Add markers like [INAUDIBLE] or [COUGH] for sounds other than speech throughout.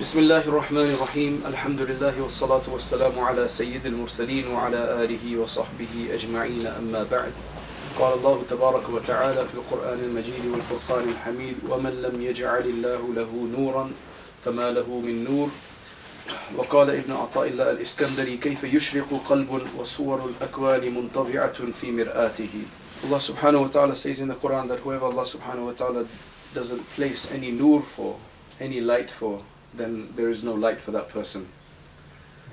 بسم الله الرحمن الرحيم الحمد لله والصلاة والسلام على سيد المرسلين وعلى آله وصحبه أجمعين أما بعد قال الله تبارك وتعالى في القرآن المجيد والفرقان الحميد ومن لم يجعل الله له نورا فما له من نور وقال ابن عطاء الله الإسكندري كيف يشرق قلب وصور الأكوان منطبعة في مرآته subhanahu wa ta'ala says in the Quran that whoever Allah subhanahu wa ta'ala doesn't place any nur for, any light for, then there is no light for that person.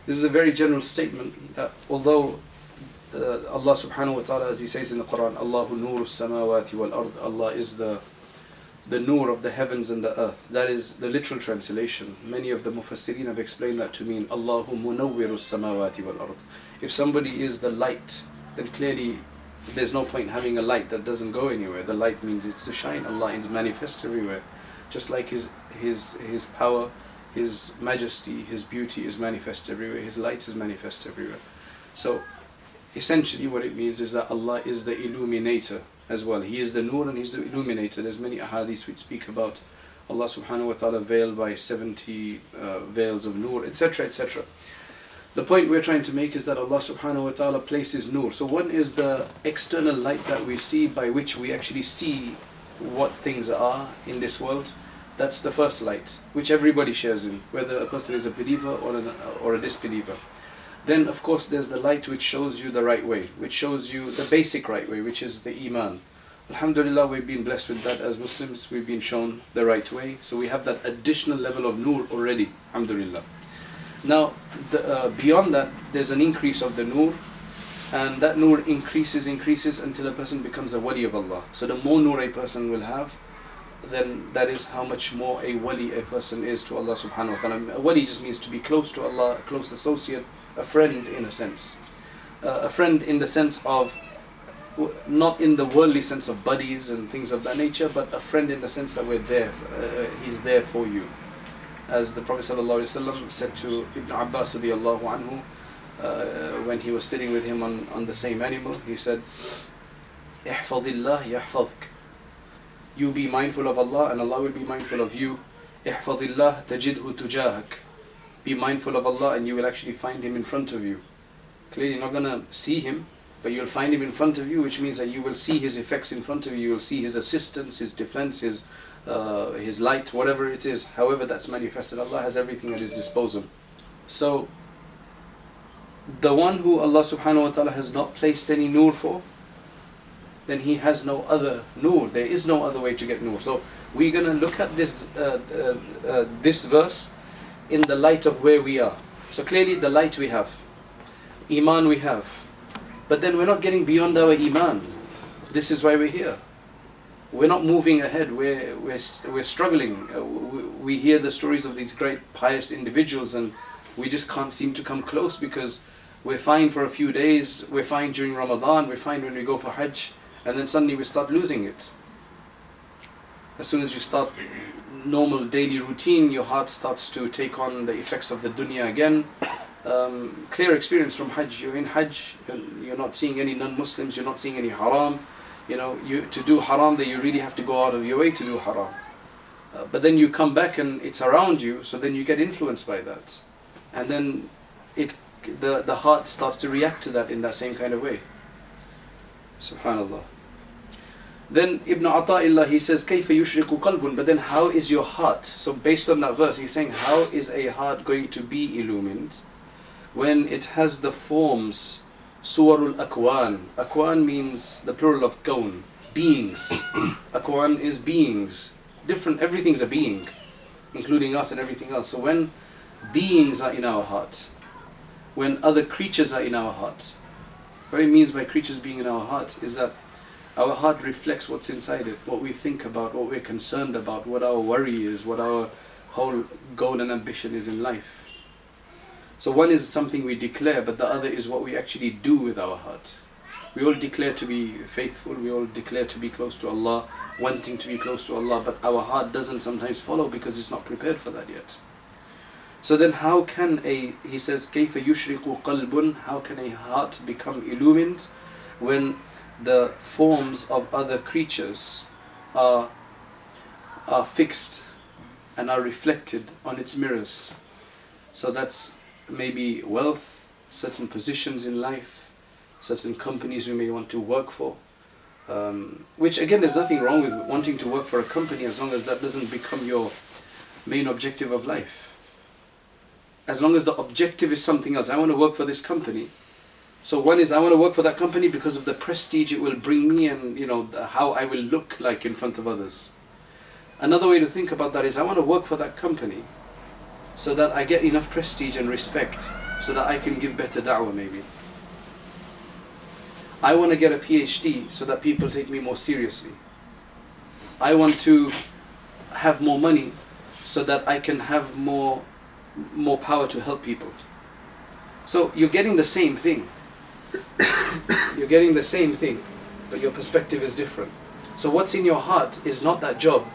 This is a very general statement that although uh, Allah subhanahu wa ta'ala, as He says in the Quran, Allahu nur samawati wal ard, Allah is the the nur of the heavens and the earth. That is the literal translation. Many of the mufassirin have explained that to mean Allahu munawwiru samawati wal ard. If somebody is the light, then clearly there's no point having a light that doesn't go anywhere. The light means it's to shine. Allah is manifest everywhere. Just like His His His power, His majesty, His beauty is manifest everywhere. His light is manifest everywhere. So essentially what it means is that Allah is the illuminator as well. He is the nur and He's the illuminator. There's many ahadith which speak about Allah subhanahu wa ta'ala veiled by 70 uh, veils of nur, etc. etc. The point we're trying to make is that Allah subhanahu wa ta'ala places nur. So one is the external light that we see by which we actually see what things are in this world. That's the first light, which everybody shares in, whether a person is a believer or, an, or a disbeliever. Then, of course, there's the light which shows you the right way, which shows you the basic right way, which is the Iman. Alhamdulillah, we've been blessed with that as Muslims, we've been shown the right way. So we have that additional level of nur already, Alhamdulillah. Now, the, uh, beyond that, there's an increase of the nur, and that nur increases, increases until a person becomes a wali of Allah. So the more nur a person will have, then that is how much more a wali a person is to Allah subhanahu wa ta'ala. A wali just means to be close to Allah, a close associate, a friend in a sense. Uh, a friend in the sense of, not in the worldly sense of buddies and things of that nature, but a friend in the sense that we're there, uh, he's there for you. As the Prophet ﷺ said to Ibn Abbas radiallahu anhu, uh, when he was sitting with him on, on the same animal, he said, احفظ الله يحفظك you be mindful of Allah and Allah will be mindful of you. احفظ الله تجده تجاهك. Be mindful of Allah and you will actually find Him in front of you. Clearly you're not going to see Him, but you'll find Him in front of you, which means that you will see His effects in front of you. You will see His assistance, His defense, His, uh, His light, whatever it is. However that's manifested, Allah has everything at His disposal. So, the one who Allah subhanahu wa ta'ala has not placed any nur for, then he has no other nur. There is no other way to get nur. So we're going to look at this uh, uh, uh, this verse in the light of where we are. So clearly the light we have, iman we have, but then we're not getting beyond our iman. This is why we're here. We're not moving ahead. We're we're we're struggling. Uh, we, we hear the stories of these great pious individuals, and we just can't seem to come close because we're fine for a few days. We're fine during Ramadan. We're fine when we go for Hajj and then suddenly we start losing it. As soon as you start normal daily routine, your heart starts to take on the effects of the dunya again. Um, clear experience from Hajj. You're in Hajj, you're not seeing any non-Muslims, you're not seeing any haram. You know, you to do haram, you really have to go out of your way to do haram. Uh, but then you come back and it's around you, so then you get influenced by that, and then it the the heart starts to react to that in that same kind of way. Subhanallah. Then Ibn Ata'illah he says, كَيْفَ يُشْرِقُ قَلْبٌ But then how is your heart? So based on that verse, he's saying, how is a heart going to be illumined when it has the forms, suwarul akwan. Akwan means the plural of kawn, beings. [COUGHS] akwan is beings. Different, everything's a being, including us and everything else. So when beings are in our heart, when other creatures are in our heart, what it means by creatures being in our heart is that our heart reflects what's inside it, what we think about, what we're concerned about, what our worry is, what our whole goal and ambition is in life. So one is something we declare, but the other is what we actually do with our heart. We all declare to be faithful, we all declare to be close to Allah, wanting to be close to Allah, but our heart doesn't sometimes follow because it's not prepared for that yet. So then how can a, he says, كَيْفَ يُشْرِقُ قَلْبٌ How can a heart become illumined when the forms of other creatures are, are fixed and are reflected on its mirrors. So that's maybe wealth, certain positions in life, certain companies we may want to work for. Um, which again, there's nothing wrong with wanting to work for a company as long as that doesn't become your main objective of life. As long as the objective is something else, I want to work for this company. So one is I want to work for that company because of the prestige it will bring me and you know how I will look like in front of others. Another way to think about that is I want to work for that company so that I get enough prestige and respect so that I can give better da'wah maybe. I want to get a PhD so that people take me more seriously. I want to have more money so that I can have more more power to help people. So you're getting the same thing. [COUGHS] you're getting the same thing, but your perspective is different. So what's in your heart is not that job,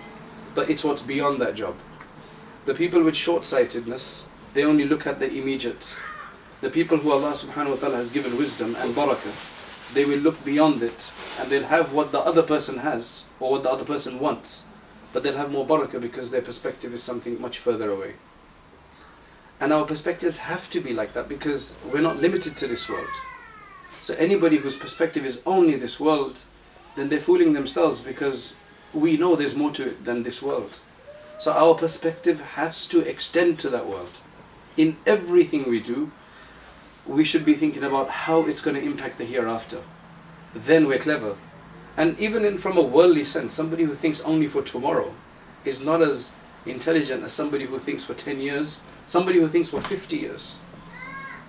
but it's what's beyond that job. The people with short-sightedness, they only look at the immediate. The people who Allah subhanahu wa ta'ala has given wisdom and barakah, they will look beyond it and they'll have what the other person has or what the other person wants. But they'll have more barakah because their perspective is something much further away. And our perspectives have to be like that because we're not limited to this world. So anybody whose perspective is only this world, then they're fooling themselves because we know there's more to it than this world. So our perspective has to extend to that world. In everything we do, we should be thinking about how it's going to impact the hereafter. Then we're clever. And even in, from a worldly sense, somebody who thinks only for tomorrow is not as intelligent as somebody who thinks for 10 years, somebody who thinks for 50 years.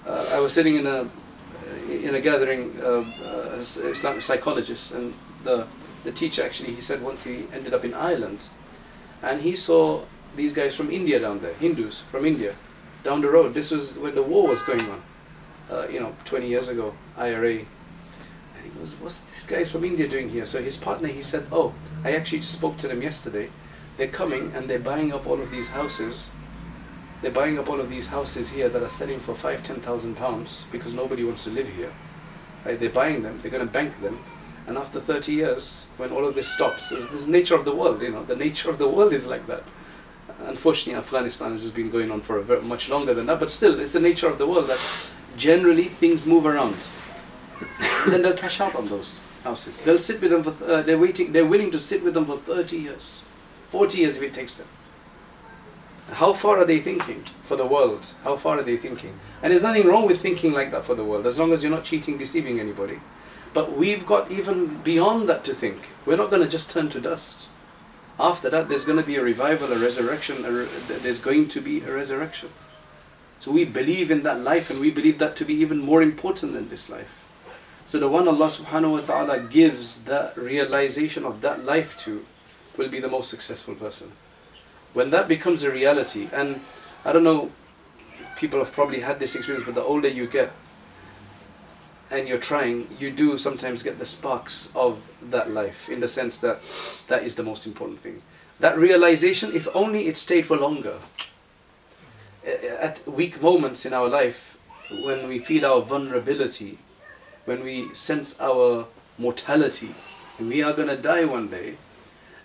Uh, I was sitting in a in a gathering of uh, Islamic psychologists, and the the teacher actually he said once he ended up in Ireland, and he saw these guys from India down there, Hindus from India, down the road. This was when the war was going on, uh, you know, 20 years ago, IRA. And he goes, "What's these guys from India doing here?" So his partner, he said, "Oh, I actually just spoke to them yesterday. They're coming and they're buying up all of these houses." They're buying up all of these houses here that are selling for five, ten thousand pounds because nobody wants to live here. Right? They're buying them, they're going to bank them, and after 30 years, when all of this stops, this is the nature of the world, you know, the nature of the world is like that. Unfortunately, Afghanistan has been going on for a very, much longer than that, but still, it's the nature of the world that generally things move around. [COUGHS] then they'll cash out on those houses. They'll sit with them for, uh, they're waiting, they're willing to sit with them for 30 years, 40 years if it takes them. How far are they thinking for the world? How far are they thinking? And there's nothing wrong with thinking like that for the world, as long as you're not cheating, deceiving anybody. But we've got even beyond that to think. We're not going to just turn to dust. After that, there's going to be a revival, a resurrection, a re- there's going to be a resurrection. So we believe in that life and we believe that to be even more important than this life. So the one Allah subhanahu wa ta'ala gives that realization of that life to will be the most successful person. When that becomes a reality, and I don't know, people have probably had this experience, but the older you get and you're trying, you do sometimes get the sparks of that life in the sense that that is the most important thing. That realization, if only it stayed for longer. At weak moments in our life, when we feel our vulnerability, when we sense our mortality, we are going to die one day,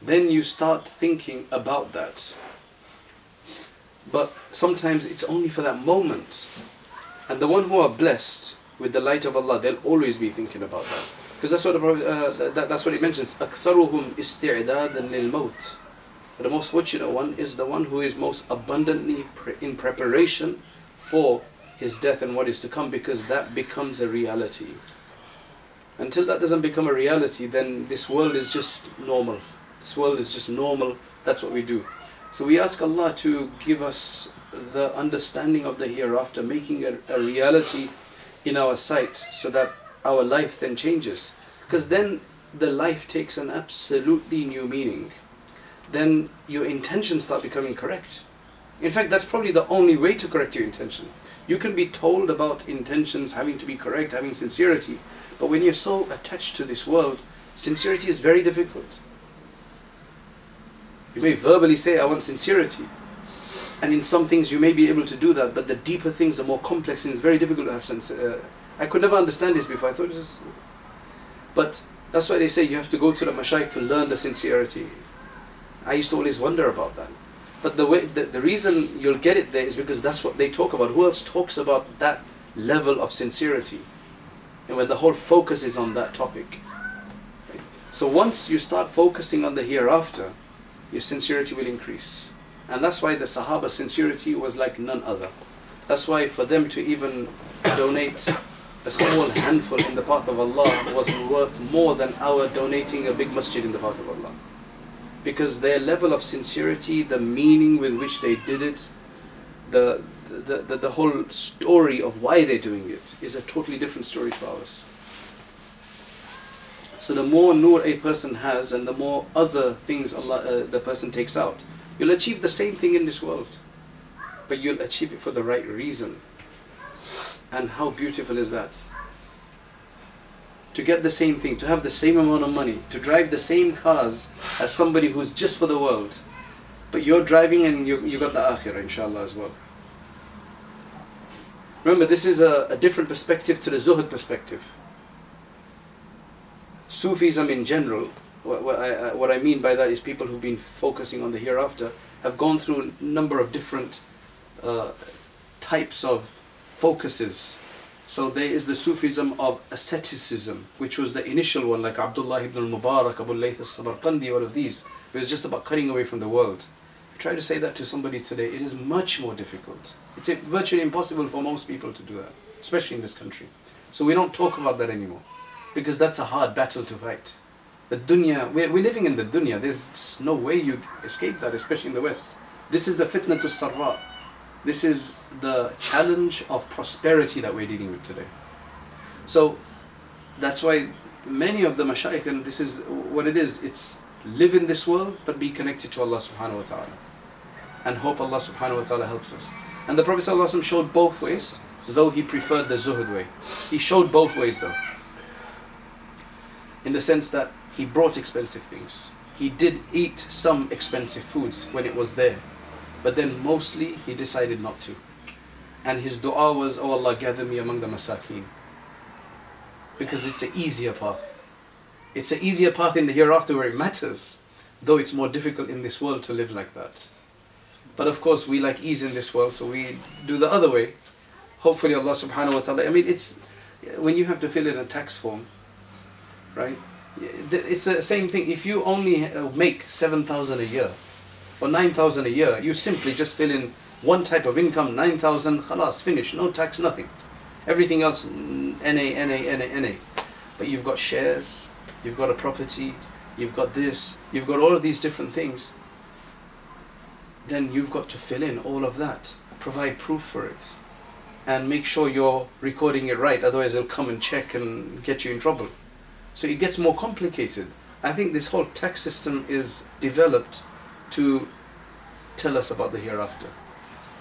then you start thinking about that. But sometimes it's only for that moment. And the one who are blessed with the light of Allah, they'll always be thinking about that. Because that's what the Prophet, uh, that, that's what he mentions. أَكْثَرُهُمْ إِسْتِعْدَادًا لِلْمَوْتِ The most fortunate one is the one who is most abundantly pre- in preparation for his death and what is to come because that becomes a reality. Until that doesn't become a reality, then this world is just normal. This world is just normal. That's what we do. So we ask Allah to give us the understanding of the hereafter, making it a reality in our sight so that our life then changes. Because then the life takes an absolutely new meaning. Then your intentions start becoming correct. In fact, that's probably the only way to correct your intention. You can be told about intentions having to be correct, having sincerity, but when you're so attached to this world, sincerity is very difficult. You may verbally say, I want sincerity. And in some things you may be able to do that, but the deeper things, the more complex things, very difficult to have sense. Uh, I could never understand this before. I thought was. But that's why they say you have to go to the mashayikh to learn the sincerity. I used to always wonder about that. But the way the, the reason you'll get it there is because that's what they talk about. Who else talks about that level of sincerity? And when the whole focus is on that topic. So once you start focusing on the hereafter, your sincerity will increase. And that's why the Sahaba sincerity was like none other. That's why for them to even donate a small handful in the path of Allah was worth more than our donating a big masjid in the path of Allah. Because their level of sincerity, the meaning with which they did it, the, the, the, the whole story of why they're doing it is a totally different story to ours. So the more nur a person has and the more other things Allah, uh, the person takes out, you'll achieve the same thing in this world. But you'll achieve it for the right reason. And how beautiful is that? To get the same thing, to have the same amount of money, to drive the same cars as somebody who's just for the world. But you're driving and you, you got the akhirah, inshallah, as well. Remember, this is a, a different perspective to the Zuhud perspective. Sufism in general, what, what, I, what I mean by that is people who've been focusing on the hereafter have gone through a number of different uh, types of focuses. So there is the Sufism of asceticism, which was the initial one, like Abdullah ibn al-Mubarak, Abu Layth al-Samarqandi, all of these. It was just about cutting away from the world. I Try to say that to somebody today, it is much more difficult. It's virtually impossible for most people to do that, especially in this country. So we don't talk about that anymore, because that's a hard battle to fight. The dunya, we're, we're living in the dunya, there's just no way you escape that, especially in the West. This is the fitna to sarra. This is the challenge of prosperity that we're dealing with today. So that's why many of the mashayikh, and this is what it is, it's live in this world but be connected to Allah subhanahu wa ta'ala. And hope Allah subhanahu wa ta'ala helps us. And the Prophet showed both ways, though he preferred the zuhud way. He showed both ways though. In the sense that he brought expensive things. He did eat some expensive foods when it was there. But then mostly he decided not to. And his dua was, Oh Allah, gather me among the masakeen. Because it's an easier path. It's an easier path in the hereafter where it matters. Though it's more difficult in this world to live like that. But of course, we like ease in this world, so we do the other way. Hopefully, Allah subhanahu wa ta'ala. I mean, it's when you have to fill in a tax form, right? It's the same thing. If you only uh, make 7,000 a year, or 9,000 a year, you simply just fill in one type of income, 9,000, khalas, finish, no tax, nothing. Everything else, NA, NA, NA, NA. But you've got shares, you've got a property, you've got this, you've got all of these different things. Then you've got to fill in all of that, provide proof for it, and make sure you're recording it right, otherwise they'll come and check and get you in trouble. So it gets more complicated. I think this whole tax system is developed to tell us about the hereafter.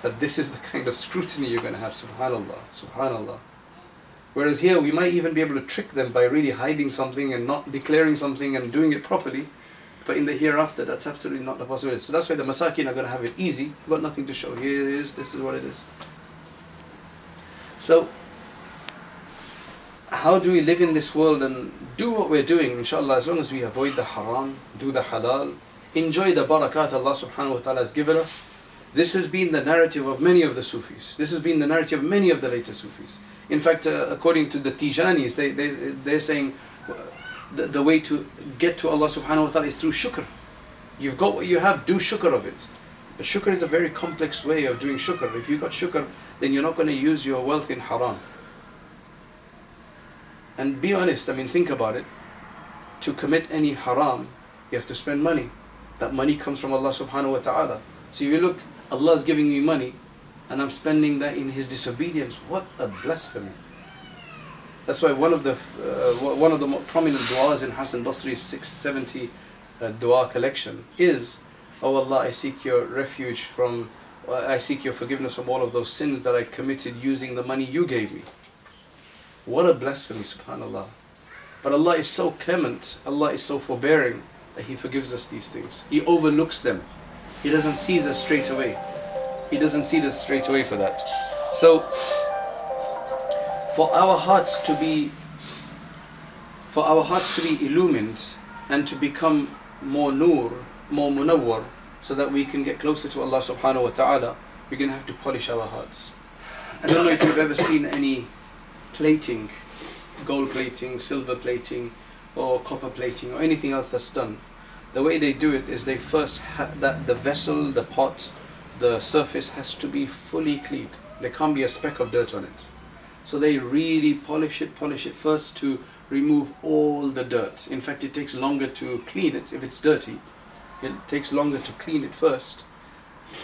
That this is the kind of scrutiny you're going to have, subhanAllah, subhanAllah. Whereas here we might even be able to trick them by really hiding something and not declaring something and doing it properly. But in the hereafter, that's absolutely not the possibility. So that's why the masakin are going to have it easy, but nothing to show. Here it is, this is what it is. So, how do we live in this world and do what we're doing, inshallah, as long as we avoid the haram, do the halal, enjoy the barakat Allah subhanahu wa ta'ala has given us. This has been the narrative of many of the Sufis. This has been the narrative of many of the later Sufis. In fact, uh, according to the Tijanis, they, they, they're saying the, the way to get to Allah subhanahu wa ta'ala is through shukr. You've got what you have, do shukr of it. But shukr is a very complex way of doing shukr. If you've got shukr, then you're not going to use your wealth in haram. And be honest, I mean, think about it. To commit any haram, you have to spend money. That money comes from Allah subhanahu wa ta'ala. So if you look, Allah is giving me money and I'm spending that in His disobedience. What a blasphemy. That's why one of the uh, one of the prominent du'as in Hassan Basri's 670 uh, dua collection is, Oh Allah, I seek your refuge from, uh, I seek your forgiveness from all of those sins that I committed using the money you gave me. What a blasphemy, subhanAllah. But Allah is so clement, Allah is so forbearing that He forgives us these things. He overlooks them. He doesn't seize us straight away. He doesn't see us straight away for that. So, for our hearts to be, for our hearts to be illumined and to become more nur, more munawwar, so that we can get closer to Allah subhanahu wa ta'ala, we're going to have to polish our hearts. I don't know if you've ever seen any plating, gold plating, silver plating, or copper plating, or anything else that's done. The way they do it is they first ha- that the vessel, the pot, the surface has to be fully cleaned. There can't be a speck of dirt on it. So they really polish it, polish it first to remove all the dirt. In fact, it takes longer to clean it if it's dirty. It takes longer to clean it first,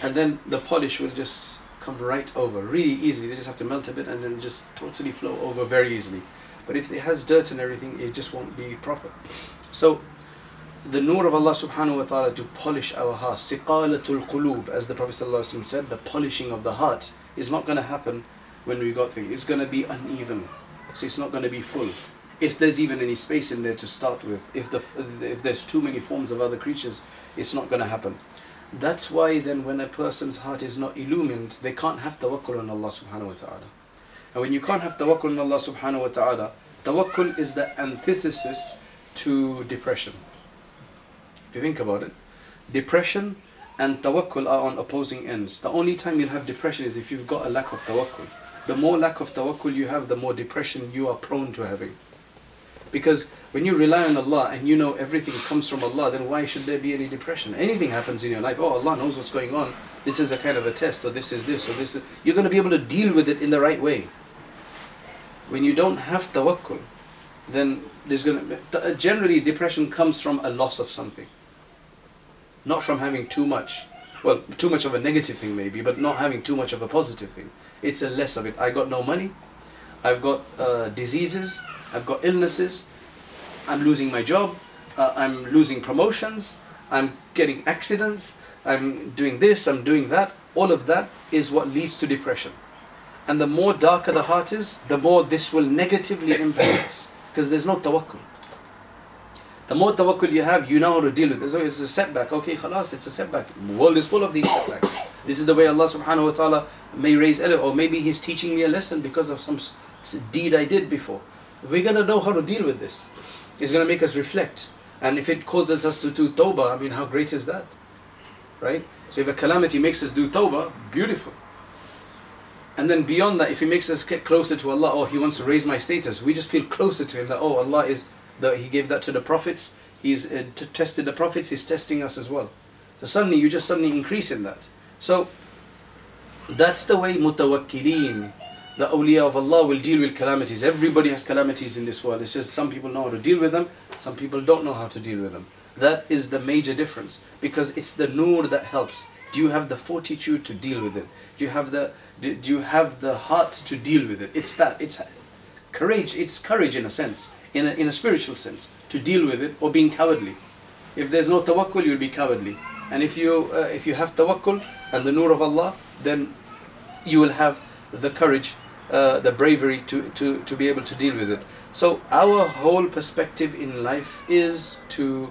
and then the polish will just come right over really easily. They just have to melt a bit and then just totally flow over very easily. But if it has dirt and everything, it just won't be proper. So the nur of Allah subhanahu wa ta'ala to polish our hearts, siqalatul qulub, as the Prophet ﷺ said, the polishing of the heart is not going to happen when we got things. It's going to be uneven. So it's not going to be full. If there's even any space in there to start with, if the if there's too many forms of other creatures, it's not going to happen. That's why then when a person's heart is not illumined, they can't have tawakkul on Allah subhanahu wa ta'ala. And when you can't have tawakkul on Allah subhanahu wa ta'ala, tawakkul is the antithesis to depression. If you think about it, depression and tawakkul are on opposing ends. The only time you'll have depression is if you've got a lack of tawakkul. The more lack of tawakkul you have, the more depression you are prone to having. Because when you rely on Allah and you know everything comes from Allah, then why should there be any depression? Anything happens in your life, oh, Allah knows what's going on. This is a kind of a test, or this is this, or this is. You're going to be able to deal with it in the right way. When you don't have tawakkul, then there's going to. Generally, depression comes from a loss of something, not from having too much. Well, too much of a negative thing, maybe, but not having too much of a positive thing. It's a less of it. I got no money, I've got uh, diseases, I've got illnesses, I'm losing my job, uh, I'm losing promotions, I'm getting accidents, I'm doing this, I'm doing that. All of that is what leads to depression. And the more darker the heart is, the more this will negatively impact us. Because there's no tawakkul. The more tawakkul you have, you know how to deal with it. So it's a setback. Okay, khalas, it's a setback. The world is full of these setbacks. This is the way Allah subhanahu wa ta'ala may raise, Eli, or maybe He's teaching me a lesson because of some deed I did before. We're going to know how to deal with this. It's going to make us reflect. And if it causes us to do tawbah, I mean, how great is that? Right? So if a calamity makes us do tawbah, beautiful. And then beyond that, if He makes us get closer to Allah, oh, He wants to raise my status, we just feel closer to Him that, oh, Allah is, that He gave that to the prophets, He's uh, tested the prophets, He's testing us as well. So suddenly, you just suddenly increase in that. So, that's the way mutawakkilin, the awliya of Allah will deal with calamities. Everybody has calamities in this world. It's just some people know how to deal with them, some people don't know how to deal with them. That is the major difference because it's the nur that helps. Do you have the fortitude to deal with it? Do you have the do, you have the heart to deal with it? It's that it's courage. It's courage in a sense, in a, in a spiritual sense, to deal with it or being cowardly. If there's no tawakkul, you'll be cowardly. And if you uh, if you have tawakkul and the nur of Allah, then you will have the courage uh, the bravery to, to, to be able to deal with it. So our whole perspective in life is to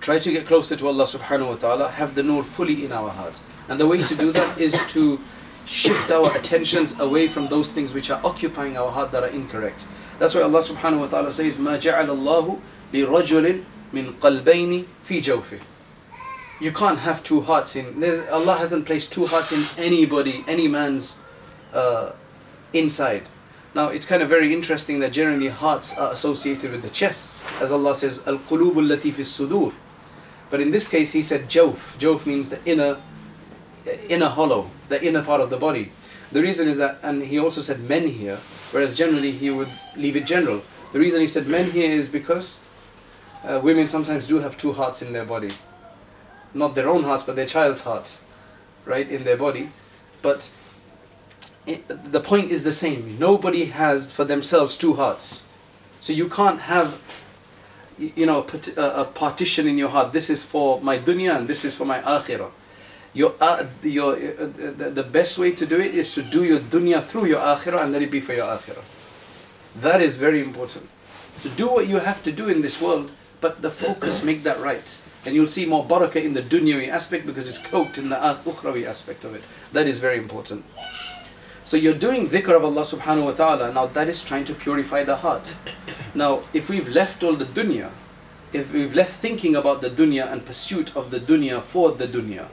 try to get closer to Allah subhanahu wa ta'ala, have the nur fully in our heart. And the way to do that is to shift our attentions away from those things which are occupying our heart that are incorrect. That's why Allah subhanahu wa ta'ala says, مَا جَعَلَ اللَّهُ لِرَجُلٍ مِّن قَلْبَيْنِ فِي جَوْفِهِ You can't have two hearts in. Allah hasn't placed two hearts in anybody, any man's uh, inside. Now it's kind of very interesting that generally hearts are associated with the chests, as Allah says, Al Qulubul lati fi Sudur. But in this case, He said Jawf. Jawf means the inner, inner hollow, the inner part of the body. The reason is that, and He also said men here, whereas generally He would leave it general. The reason He said men here is because uh, women sometimes do have two hearts in their body, not their own hearts, but their child's heart, right, in their body. But the point is the same. Nobody has for themselves two hearts. So you can't have, you know, a, a partition in your heart. This is for my dunya and this is for my akhirah. Your, uh, your, uh, the, the best way to do it is to do your dunya through your akhirah and let it be for your akhirah. That is very important. So do what you have to do in this world, but the focus, make that right. And you'll see more barakah in the dunyawi aspect because it's cloaked in the ukhrawi aspect of it. That is very important. So you're doing dhikr of Allah subhanahu wa ta'ala, now that is trying to purify the heart. Now, if we've left all the dunya, if we've left thinking about the dunya and pursuit of the dunya for the dunya,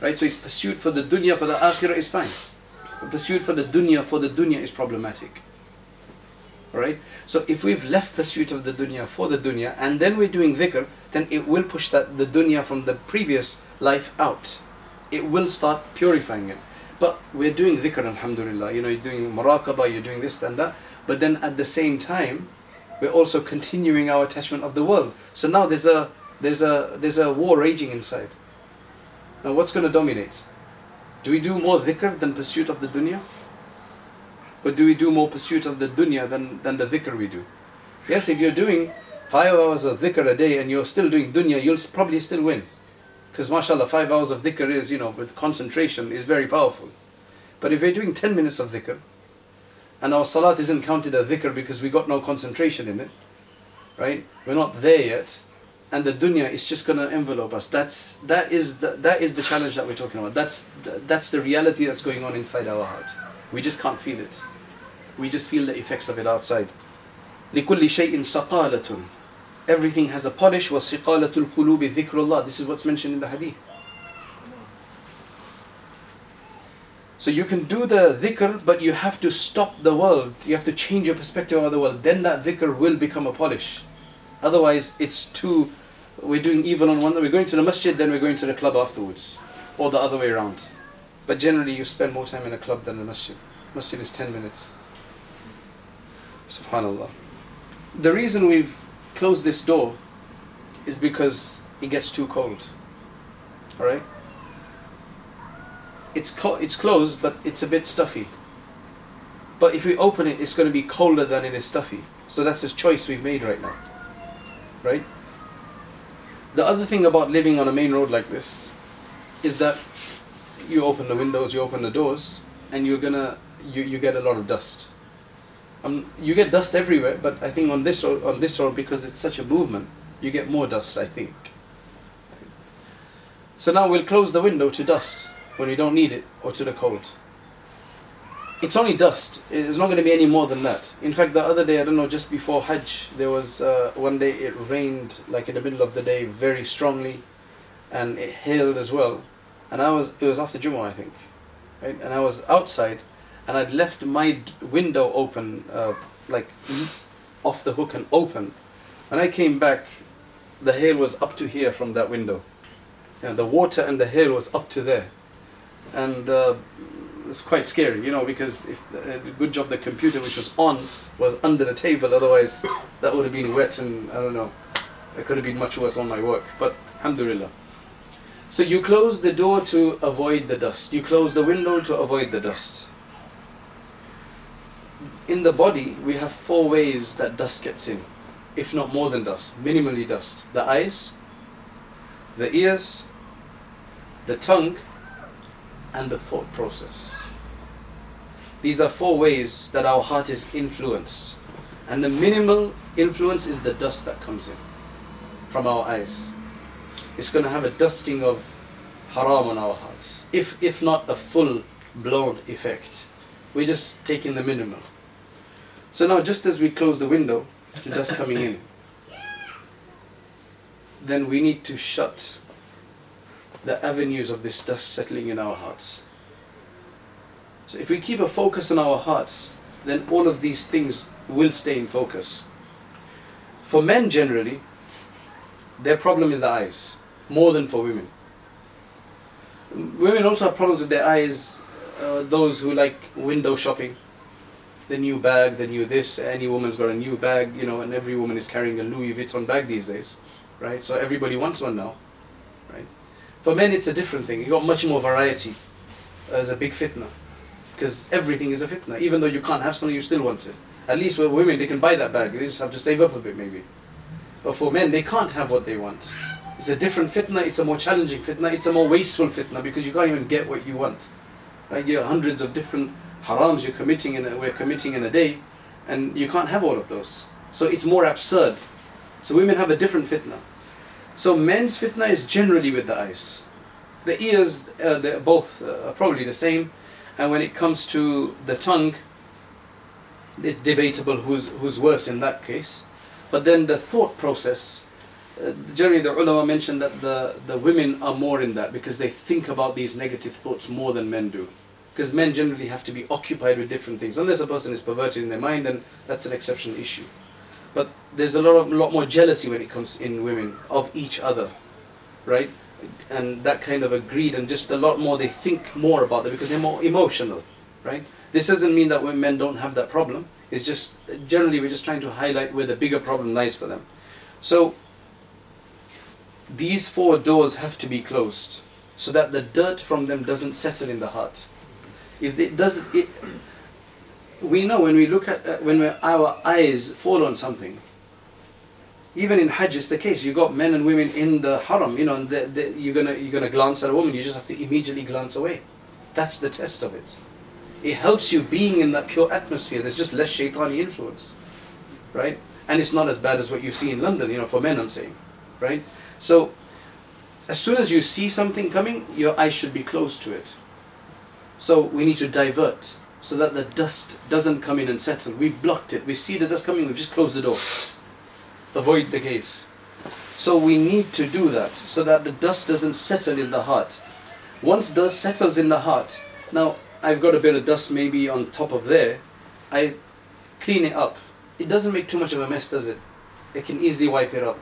right? So his pursuit for the dunya for the akhirah is fine. The pursuit for the dunya for the dunya is problematic. Right? So if we've left pursuit of the dunya for the dunya and then we're doing dhikr, then it will push that the dunya from the previous life out. It will start purifying it. But we're doing dhikr, alhamdulillah. You know, you're doing muraqabah, you're doing this and that. But then at the same time, we're also continuing our attachment of the world. So now there's a there's a there's a war raging inside. Now what's going to dominate? Do we do more dhikr than pursuit of the dunya? Or do we do more pursuit of the dunya than, than the dhikr we do? Yes, if you're doing five hours of dhikr a day and you're still doing dunya, you'll probably still win. Because mashallah, five hours of dhikr is, you know, with concentration is very powerful. But if we're doing 10 minutes of dhikr, and our salat isn't counted a dhikr because we got no concentration in it, right? We're not there yet, and the dunya is just going to envelope us. That's that is the, that is the challenge that we're talking about. That's that's the reality that's going on inside our heart. We just can't feel it. We just feel the effects of it outside. لكل شيء سقالة Everything has a polish. وَسِقَالَةُ الْقُلُوبِ ذِكْرُ اللَّهِ This is what's mentioned in the hadith. So you can do the dhikr, but you have to stop the world. You have to change your perspective of the world. Then that dhikr will become a polish. Otherwise, it's too. We're doing even on one. We're going to the masjid, then we're going to the club afterwards, or the other way around. But generally, you spend more time in a club than the masjid. Masjid is 10 minutes. Subhanallah. The reason we've closed this door is because it gets too cold. Alright? it's co- it's closed, but it's a bit stuffy. But if we open it, it's going to be colder than it is stuffy. So that's a choice we've made right now, right? The other thing about living on a main road like this is that you open the windows, you open the doors, and you're gonna you, you get a lot of dust. Um, you get dust everywhere, but I think on this road, on this road because it's such a movement, you get more dust. I think. So now we'll close the window to dust when we don't need it or to the cold. It's only dust. It's not going to be any more than that. In fact, the other day, I don't know, just before Hajj, there was uh, one day it rained like in the middle of the day very strongly, and it hailed as well. And I was it was after Jummah, I think, right? And I was outside, and I'd left my window open, uh, like off the hook and open. When I came back, the hail was up to here from that window. And the water and the hail was up to there and uh, it's quite scary, you know, because if uh, good job the computer which was on was under the table, otherwise that would have been wet and I don't know, it could have been much worse on my work. But alhamdulillah. So you close the door to avoid the dust. You close the window to avoid the dust. In the body, we have four ways that dust gets in, if not more than dust, minimally dust. The eyes, the ears, the tongue, and the thought process. These are four ways that our heart is influenced. And the minimal influence is the dust that comes in from our eyes. It's going to have a dusting of haram on our hearts. If, if not a full blown effect. We're just taking the minimal. So now just as we close the window to dust coming in, then we need to shut the avenues of this dust settling in our hearts. So if we keep a focus on our hearts, then all of these things will stay in focus. For men generally, their problem is the eyes, more than for women. Women also have problems with their eyes, uh, those who like window shopping, the new bag, the new this, any woman's got a new bag, you know, and every woman is carrying a Louis Vuitton bag these days, right? So everybody wants one now, right? For men, it's a different thing. You got much more variety. As a big fitna, because everything is a fitna. Even though you can't have something, you still want it. At least with women, they can buy that bag. They just have to save up a bit, maybe. But for men, they can't have what they want. It's a different fitna. It's a more challenging fitna. It's a more wasteful fitna because you can't even get what you want. Right? You have hundreds of different harams you're committing in a, we're committing in a day, and you can't have all of those. So it's more absurd. So women have a different fitna. So men's fitna is generally with the eyes. The ears, uh, they're both uh, probably the same. And when it comes to the tongue, it's debatable who's, who's worse in that case. But then the thought process, uh, generally the ulama mentioned that the, the women are more in that because they think about these negative thoughts more than men do. Because men generally have to be occupied with different things. Unless a person is perverted in their mind, then that's an exceptional issue. But there's a lot of lot more jealousy when it comes in women of each other, right? And that kind of a greed and just a lot more they think more about it because they're more emotional, right? This doesn't mean that men don't have that problem. It's just generally we're just trying to highlight where the bigger problem lies for them. So these four doors have to be closed so that the dirt from them doesn't settle in the heart. If it does, it, we know when we look at uh, when our eyes fall on something. Even in Hajj, it's the case. You got men and women in the haram. You know, the, the, you're gonna you're gonna glance at a woman. You just have to immediately glance away. That's the test of it. It helps you being in that pure atmosphere. There's just less shaitani influence, right? And it's not as bad as what you see in London. You know, for men, I'm saying, right? So, as soon as you see something coming, your eyes should be close to it. So we need to divert so that the dust doesn't come in and settle. We've blocked it. We see the dust coming, we've just closed the door. Avoid the gaze. So we need to do that so that the dust doesn't settle in the heart. Once dust settles in the heart, now I've got a bit of dust maybe on top of there, I clean it up. It doesn't make too much of a mess, does it? It can easily wipe it up.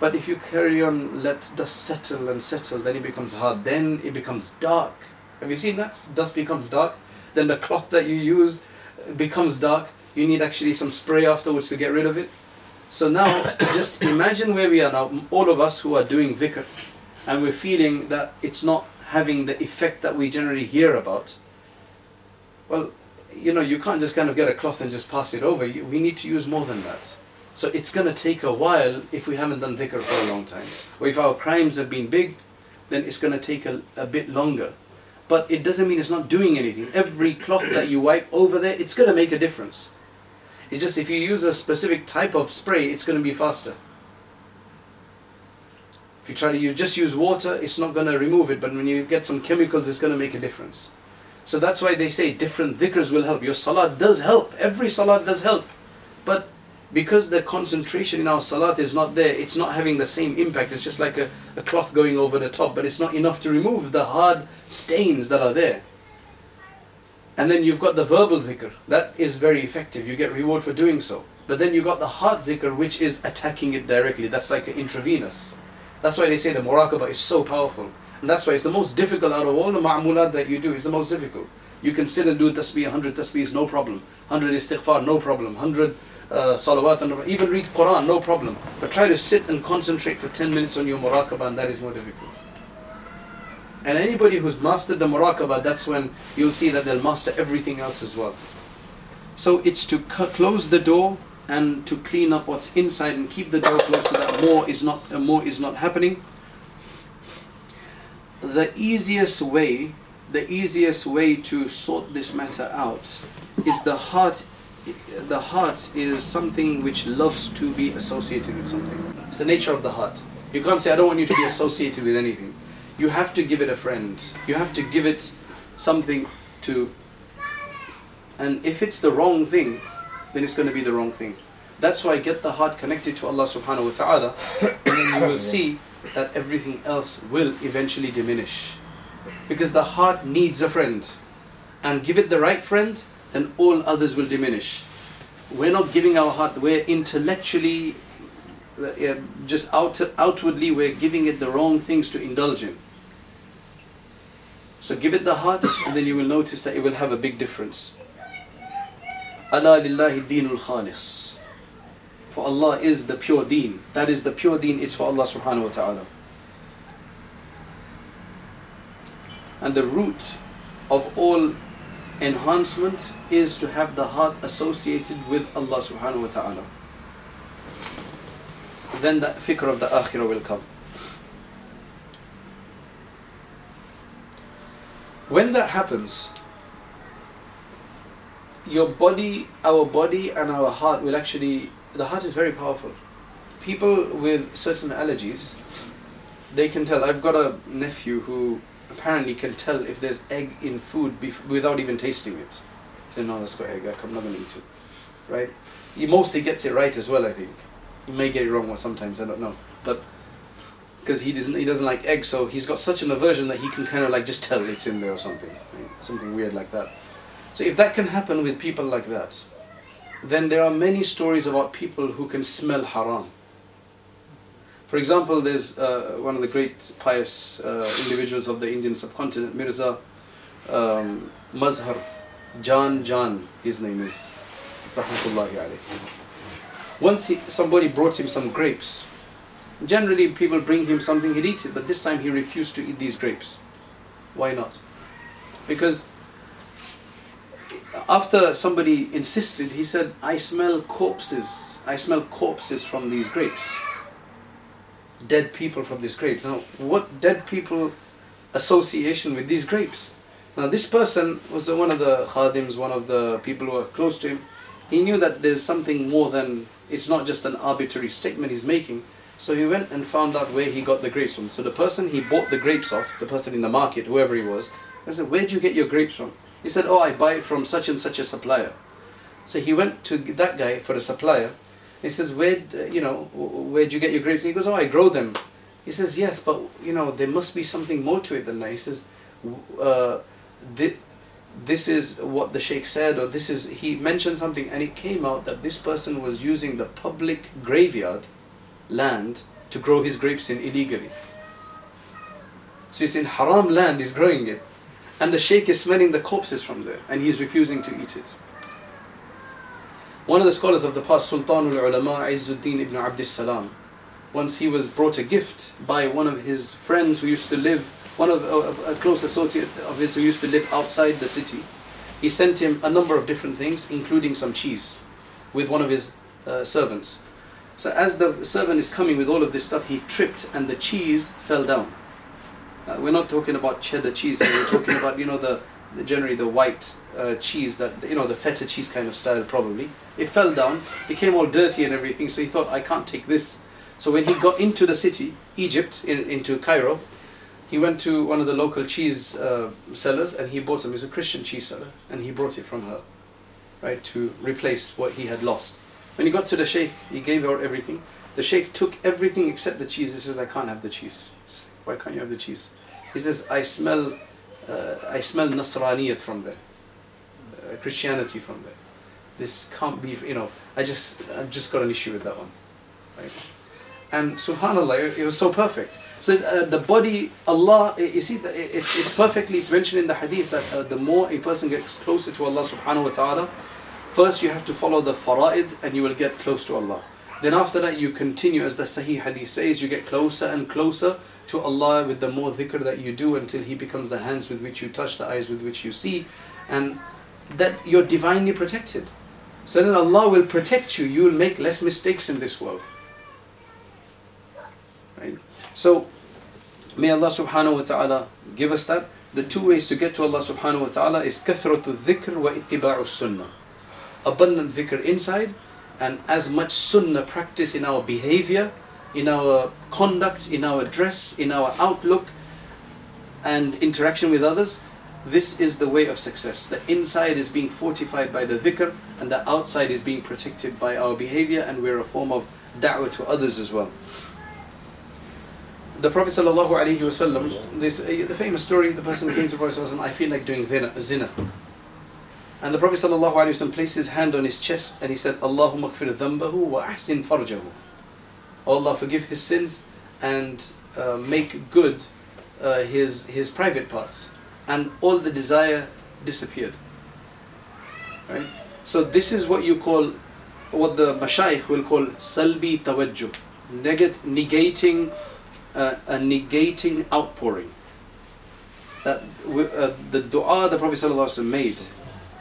But if you carry on, let dust settle and settle, then it becomes hard. Then it becomes dark. Have you seen that? Dust becomes dark then the cloth that you use becomes dark. You need actually some spray afterwards to get rid of it. So now, [COUGHS] just imagine where we are now, all of us who are doing dhikr, and we're feeling that it's not having the effect that we generally hear about. Well, you know, you can't just kind of get a cloth and just pass it over. We need to use more than that. So it's going to take a while if we haven't done dhikr for a long time. Or if our crimes have been big, then it's going to take a, a bit longer but it doesn't mean it's not doing anything. Every cloth that you wipe over there, it's going to make a difference. It's just if you use a specific type of spray, it's going to be faster. If you try to you just use water, it's not going to remove it, but when you get some chemicals, it's going to make a difference. So that's why they say different dhikrs will help. Your salat does help. Every salat does help. But because the concentration in our salat is not there, it's not having the same impact. It's just like a, a cloth going over the top, but it's not enough to remove the hard stains that are there. And then you've got the verbal dhikr. That is very effective. You get reward for doing so. But then you've got the heart dhikr, which is attacking it directly. That's like an intravenous. That's why they say the muraqabah is so powerful. And that's why it's the most difficult out of all the ma'mulat that you do. It's the most difficult. You can sit and do tasbih, 100 tasbihs, no problem. 100 istighfar, no problem. 100 uh, salawat, and even read Quran, no problem. But try to sit and concentrate for 10 minutes on your muraqabah, and that is more difficult. And anybody who's mastered the muraqabah, that's when you'll see that they'll master everything else as well. So it's to close the door and to clean up what's inside and keep the door closed so that more is not uh, more is not happening. The easiest way, the easiest way to sort this matter out is the heart the heart is something which loves to be associated with something. It's the nature of the heart. You can't say, I don't want you to be associated with anything. You have to give it a friend. You have to give it something to. And if it's the wrong thing, then it's going to be the wrong thing. That's why get the heart connected to Allah subhanahu wa ta'ala, and then you will [COUGHS] see that everything else will eventually diminish. Because the heart needs a friend. And give it the right friend, then all others will diminish. We're not giving our heart, we're intellectually, uh, just out, outwardly, we're giving it the wrong things to indulge in. So give it the heart, and then you will notice that it will have a big difference. For Allah is the pure deen. That is the pure deen is for Allah subhanahu wa ta'ala. And the root of all enhancement is to have the heart associated with Allah subhanahu wa ta'ala. Then the fikr of the akhirah will come. When that happens, your body, our body and our heart will actually, the heart is very powerful. People with certain allergies, they can tell. I've got a nephew who apparently can tell if there's egg in food without even tasting it. Said, no, that's got egg. I'm not to eat it. Right? He mostly gets it right as well, I think. He may get it wrong sometimes, I don't know. But because he doesn't he doesn't like eggs, so he's got such an aversion that he can kind of like just tell it's in there or something, right? something weird like that. So if that can happen with people like that, then there are many stories about people who can smell haram. For example, there's uh, one of the great pious uh, individuals of the Indian subcontinent, Mirza um, Mazhar, Jan Jan, his name is, rahmatullahi alayhi. Once he, somebody brought him some grapes. Generally, people bring him something, he'd eat it, but this time he refused to eat these grapes. Why not? Because after somebody insisted, he said, I smell corpses. I smell corpses from these grapes. Dead people from these grapes. Now, what dead people association with these grapes? Now, this person was one of the khadims, one of the people who were close to him. He knew that there's something more than, it's not just an arbitrary statement he's making. So he went and found out where he got the grapes from. So the person he bought the grapes off, the person in the market, whoever he was, I said, Where'd you get your grapes from? He said, Oh, I buy it from such and such a supplier. So he went to that guy for a supplier. He says, Where, you know, where'd you get your grapes? And he goes, Oh, I grow them. He says, Yes, but, you know, there must be something more to it than that. He says, uh, this is what the sheikh said, or this is, he mentioned something, and it came out that this person was using the public graveyard land to grow his grapes in illegally. So he's in haram land, he's growing it. And the sheikh is smelling the corpses from there, and he is refusing to eat it. One of the scholars of the past, Sultan al-Ulama, Izzuddin ibn Abdus Salam, once he was brought a gift by one of his friends who used to live, one of a, a close associate of his who used to live outside the city. He sent him a number of different things, including some cheese, with one of his uh, servants. So as the servant is coming with all of this stuff, he tripped and the cheese fell down. Uh, we're not talking about cheddar cheese. We're talking about you know the generally the white uh, cheese that you know the feta cheese kind of style probably. It fell down, became all dirty and everything. So he thought, I can't take this. So when he got into the city, Egypt, in, into Cairo, he went to one of the local cheese uh, sellers and he bought some. He's a Christian cheese seller, and he brought it from her, right, to replace what he had lost. When he got to the sheikh, he gave her everything. The sheikh took everything except the cheese. He says, I can't have the cheese. Why can't you have the cheese? He says, I smell, I smell Nasraniyat from there, uh, Christianity from there. This can't be, you know, I just, I've just got an issue with that one. Right? And subhanAllah, it was so perfect. So uh, the body, Allah, you see, it's, it's perfectly, it's mentioned in the hadith that uh, the more a person gets closer to Allah subhanahu wa ta'ala, First, you have to follow the fara'id and you will get close to Allah. Then after that, you continue, as the Sahih Hadith says, you get closer and closer to Allah with the more dhikr that you do until He becomes the hands with which you touch, the eyes with which you see, and that you're divinely protected. So then Allah will protect you, you will make less mistakes in this world. Right? So, may Allah subhanahu wa ta'ala give us that. The two ways to get to Allah subhanahu wa ta'ala is kathratu dhikr wa ittiba'u sunnah. Abundant dhikr inside and as much sunnah practice in our behavior in our conduct, in our dress, in our outlook, and interaction with others. This is the way of success. The inside is being fortified by the dhikr, and the outside is being protected by our behavior, and we're a form of da'wah to others as well. The Prophet ﷺ, this, uh, the famous story, the person came to the Prophet ﷺ, I feel like doing zina. And the Prophet ﷺ placed his hand on his chest and he said, Allahumma kfir dhanbahu wa ahsin farjahu. Allah forgive his sins and uh, make good uh, his, his private parts. And all the desire disappeared. Right? So this is what you call, what the mashayikh will call salbi tawajjuh. Negat, negating, uh, a negating outpouring. That uh, the dua the Prophet made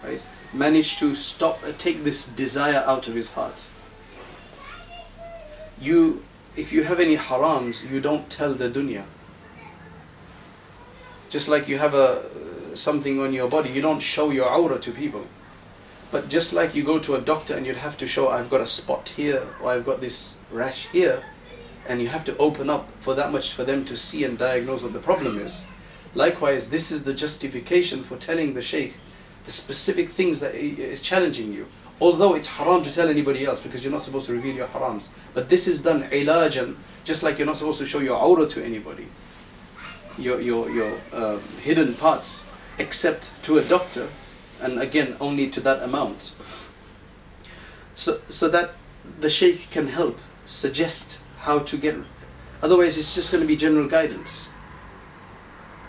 right, managed to stop, take this desire out of his heart. You, if you have any harams, you don't tell the dunya. Just like you have a something on your body, you don't show your awrah to people. But just like you go to a doctor and you'd have to show, I've got a spot here, or I've got this rash here, and you have to open up for that much for them to see and diagnose what the problem is. Likewise, this is the justification for telling the sheikh the specific things that is challenging you. Although it's haram to tell anybody else because you're not supposed to reveal your harams. But this is done ilajan, just like you're not supposed to show your awrah to anybody, your, your, your uh, hidden parts, except to a doctor, and again, only to that amount. So, so that the sheikh can help, suggest how to get, otherwise, it's just going to be general guidance.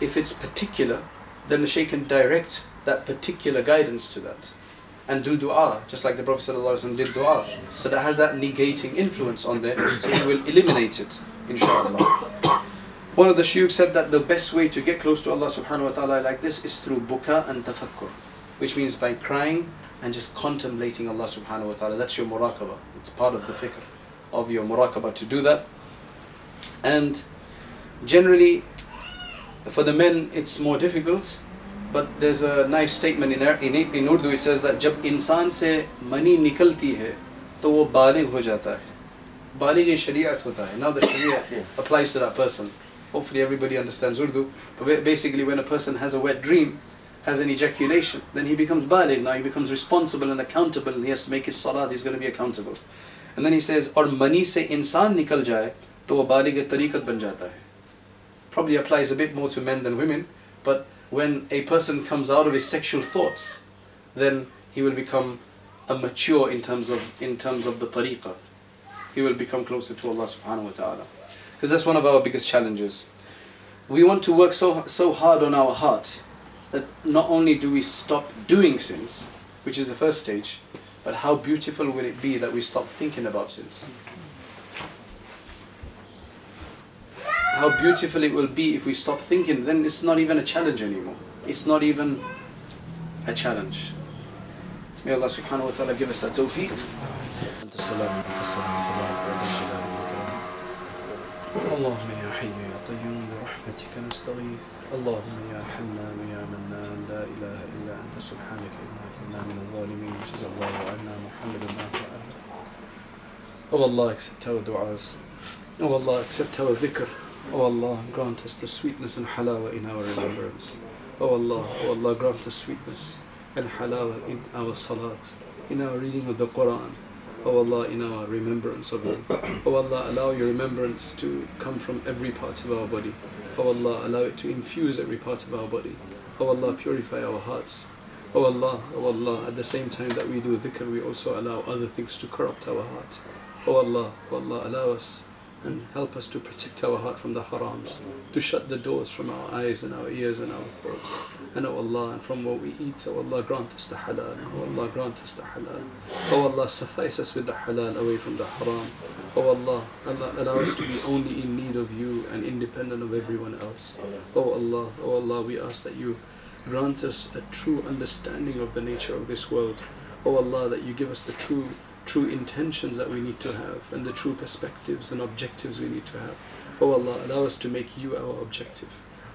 If it's particular, then the sheikh can direct that particular guidance to that and do dua, just like the Prophet ﷺ did dua. So that has that negating influence on there, so he will eliminate it, inshallah. One of the shuyukh said that the best way to get close to Allah subhanahu wa ta'ala like this is through buka and tafakkur, which means by crying and just contemplating Allah subhanahu wa ta'ala. That's your muraqabah. It's part of the fikr of your muraqabah to do that. And generally, for the men, it's more difficult but there's a nice statement in, in, in Urdu, it says that जब इंसान से money निकलती है तो वो बालिग हो जाता है बालिग शरीयत होता है now the sharia applies to that person hopefully everybody understands Urdu but basically when a person has a wet dream has an ejaculation then he becomes baligh now he becomes responsible and accountable and he has to make his salat he's going to be accountable and then he says और money से इंसान निकल जाए तो वो बालिग तरीक़त बन जाता है probably applies a bit more to men than women but when a person comes out of his sexual thoughts, then he will become a mature in terms of in terms of the tariqah. He will become closer to Allah subhanahu wa ta'ala. Because that's one of our biggest challenges. We want to work so so hard on our heart that not only do we stop doing sins, which is the first stage, but how beautiful will it be that we stop thinking about sins? how beautiful it will be if we stop thinking, then it's not even a challenge anymore. It's not even a challenge. May Allah subhanahu wa ta'ala give us that tawfiq. اللهم يا حي يا قيوم برحمتك نستغيث اللهم يا حنان يا منان لا اله الا انت سبحانك انا كنا من الظالمين جزا الله عنا محمد ما فعل Oh Allah accept our du'as Oh Allah accept our dhikr O oh Allah, grant us the sweetness and halawa in our remembrance. O oh Allah, O oh Allah, grant us sweetness and halawa in our salat, in our reading of the Quran. O Allah, in our remembrance of you. O oh Allah, allow your remembrance to come from every part of our body. O Allah, allow it to infuse every part of our body. O Allah, purify our hearts. O Allah, O Allah, at the same time that we do dhikr, we also allow other things to corrupt our heart. O Allah, O Allah, allow us and help us to protect our heart from the harams, to shut the doors from our eyes and our ears and our throats. And O Allah, and from what we eat, O Allah, grant us the halal. O Allah, grant us the halal. O Allah, suffice us with the halal away from the haram. O Allah, Allah, allow us to be only in need of you and independent of everyone else. O Allah, O Allah, we ask that you grant us a true understanding of the nature of this world. O Allah, that you give us the true true intentions that we need to have and the true perspectives and objectives we need to have. Oh Allah, allow us to make you our objective.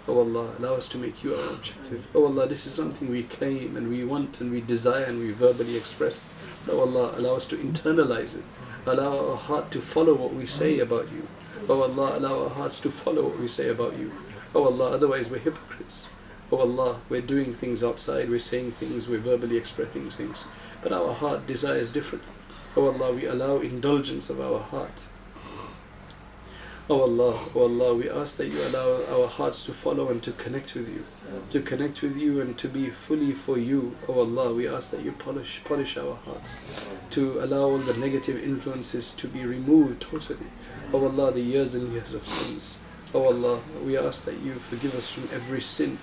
Oh Allah, allow us to make you our objective. Oh Allah, this is something we claim and we want and we desire and we verbally express. Oh Allah, allow us to internalize it. Allow our heart to follow what we say about you. Oh Allah, allow our hearts to follow what we say about you. Oh Allah, otherwise we're hypocrites. Oh Allah, we're doing things outside, we're saying things, we're verbally expressing things, but our heart desires differently. Oh Allah, we allow indulgence of our heart. Oh Allah, oh Allah, we ask that you allow our hearts to follow and to connect with you, to connect with you and to be fully for you. Oh Allah, we ask that you polish, polish our hearts, to allow all the negative influences to be removed totally. Oh Allah, the years and years of sins. Oh Allah, we ask that you forgive us from every sin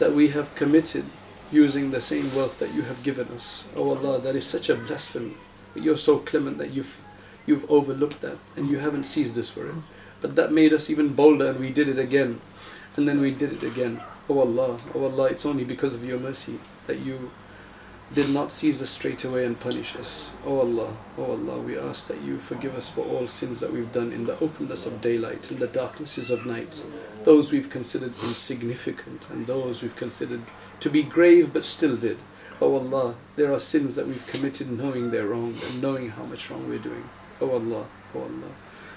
that we have committed using the same wealth that you have given us. Oh Allah, that is such a blasphemy. But you're so clement that you've you've overlooked that and you haven't seized us for it. But that made us even bolder and we did it again. And then we did it again. Oh Allah, oh Allah, it's only because of your mercy that you did not seize us straight away and punish us. Oh Allah, oh Allah, we ask that you forgive us for all sins that we've done in the openness of daylight, in the darknesses of night, those we've considered insignificant and those we've considered to be grave but still did. Oh Allah, there are sins that we've committed knowing they're wrong and knowing how much wrong we're doing. Oh Allah, oh Allah.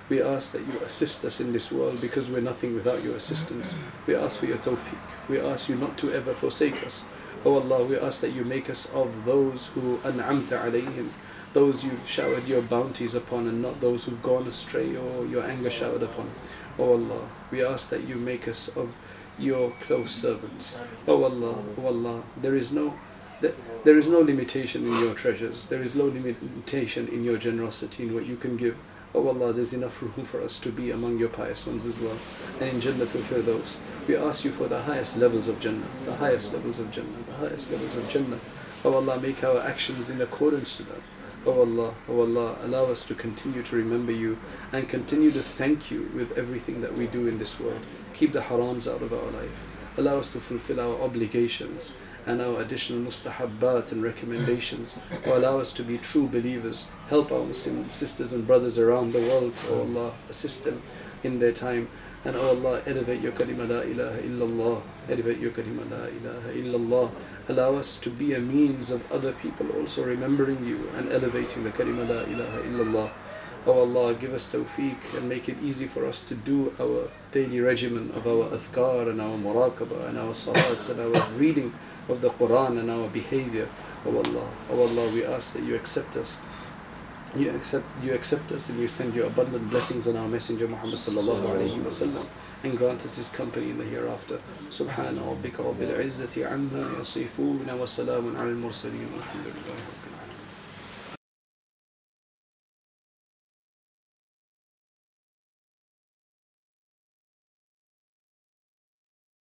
We ask that you assist us in this world because we're nothing without your assistance. We ask for your tawfiq. We ask you not to ever forsake us. Oh Allah, we ask that you make us of those who an'amta alayhim, those you've showered your bounties upon and not those who've gone astray or your anger showered upon. Oh Allah, we ask that you make us of your close servants. Oh Allah, oh Allah, there is no there is no limitation in your treasures. There is no limitation in your generosity in what you can give. Oh Allah, there's enough room for us to be among your pious ones as well. And in Jannatul Firdaus, we ask you for the highest levels of Jannah, the highest levels of Jannah, the highest levels of Jannah. Oh Allah, make our actions in accordance to them. Oh Allah, oh Allah, allow us to continue to remember you and continue to thank you with everything that we do in this world. Keep the harams out of our life. Allow us to fulfill our obligations and our additional mustahabbat and recommendations. Oh allow us to be true believers. Help our Muslim sisters and brothers around the world. Oh Allah, assist them in their time. And oh Allah, elevate your kalima la ilaha illallah. Elevate your kalima la ilaha illallah. Allow us to be a means of other people also remembering you and elevating the kalima la ilaha illallah. Oh Allah, give us tawfiq and make it easy for us to do our daily regimen of our adhkar and our muraqabah and our salats and our reading of the Quran and our behavior. O oh Allah, O oh Allah, we ask that you accept us. You accept, you accept us and you send your abundant blessings on our messenger Muhammad sallallahu alayhi wa sallam and grant us his company in the hereafter. Subhana rabbika rabbil izzati amma yasifuna wa salamun al mursaleen.